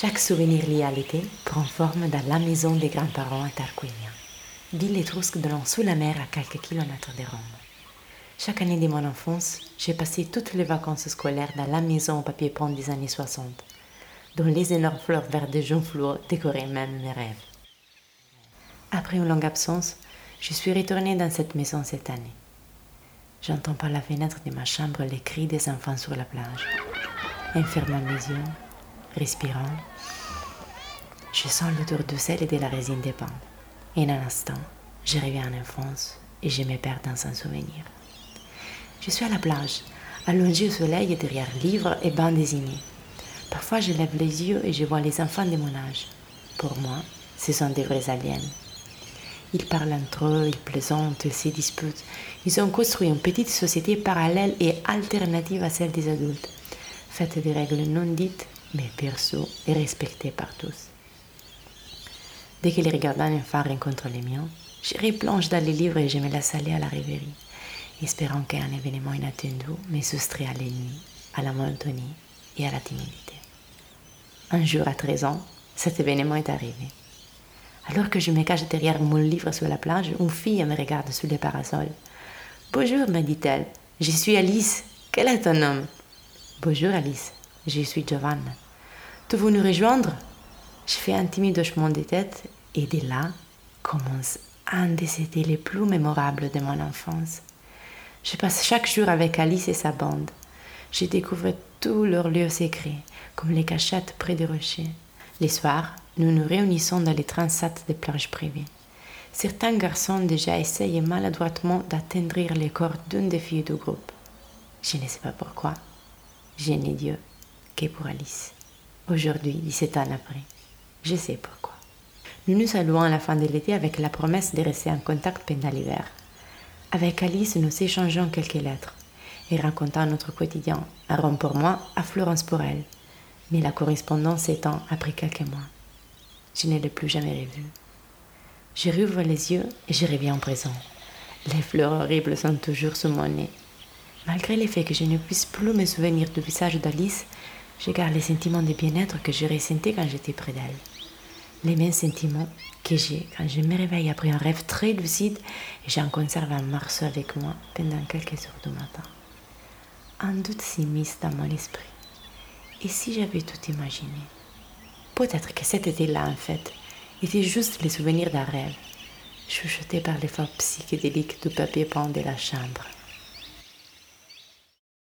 Chaque souvenir lié à l'été prend forme dans la maison des grands-parents à Tarquinia, ville étrusque de long sous la mer à quelques kilomètres de Rome. Chaque année de mon enfance, j'ai passé toutes les vacances scolaires dans la maison au papier peint des années 60, dont les énormes fleurs vertes de jaune fluo décoraient même mes rêves. Après une longue absence, je suis retournée dans cette maison cette année. J'entends par la fenêtre de ma chambre les cris des enfants sur la plage. En mes yeux, respirant, je sens l'odeur du sel et de la résine des. Et en un instant, je reviens en enfance et je me perds dans un souvenir. Je suis à la plage, allongée au soleil derrière livres et bancs dessinés. Parfois, je lève les yeux et je vois les enfants de mon âge. Pour moi, ce sont des vrais aliens. Ils parlent entre eux, ils plaisantent, ils se disputent. Ils ont construit une petite société parallèle et alternative à celle des adultes, faite de règles non dites, mais perçues et respectées par tous. Dès que les regardants enfin rencontrent les miens, je replonge dans les livres et je me laisse aller à la rêverie, espérant qu'un événement inattendu me soustrait à l'ennui, à la monotonie et à la timidité. Un jour à 13 ans, cet événement est arrivé. Alors que je me cache derrière mon livre sur la plage, une fille me regarde sous les parasols. Bonjour, me dit-elle. Je suis Alice. Quel est ton nom Bonjour, Alice. Je suis Giovanna. Tu veux nous rejoindre? Je fais un timide hochement de tête et de là commence un des étés les plus mémorables de mon enfance. Je passe chaque jour avec Alice et sa bande. Je découvre tous leurs lieux secrets, comme les cachettes près des rochers. Les soirs, nous nous réunissons dans les transats des plages privées. Certains garçons déjà essayent maladroitement d'atteindre les corps d'une des filles du groupe. Je ne sais pas pourquoi. Je n'ai Dieu pour Alice. Aujourd'hui, 17 ans après, je sais pourquoi. Nous nous saluons à la fin de l'été avec la promesse de rester en contact pendant l'hiver. Avec Alice, nous échangeons quelques lettres et racontons notre quotidien, à Rome pour moi, à Florence pour elle. Mais la correspondance s'étend après quelques mois. Je ne l'ai plus jamais revu. Je rouvre les yeux et je reviens en présent. Les fleurs horribles sont toujours sous mon nez. Malgré le fait que je ne puisse plus me souvenir du visage d'Alice, je garde les sentiments de bien-être que je ressentais quand j'étais près d'elle. Les mêmes sentiments que j'ai quand je me réveille après un rêve très lucide et j'en conserve un morceau avec moi pendant quelques heures du matin. Un doute s'immisce dans mon esprit. Et si j'avais tout imaginé? Peut-être que cet été-là, en fait, était juste le souvenir d'un rêve, chuchoté par les forces psychédéliques du papier peint de la chambre.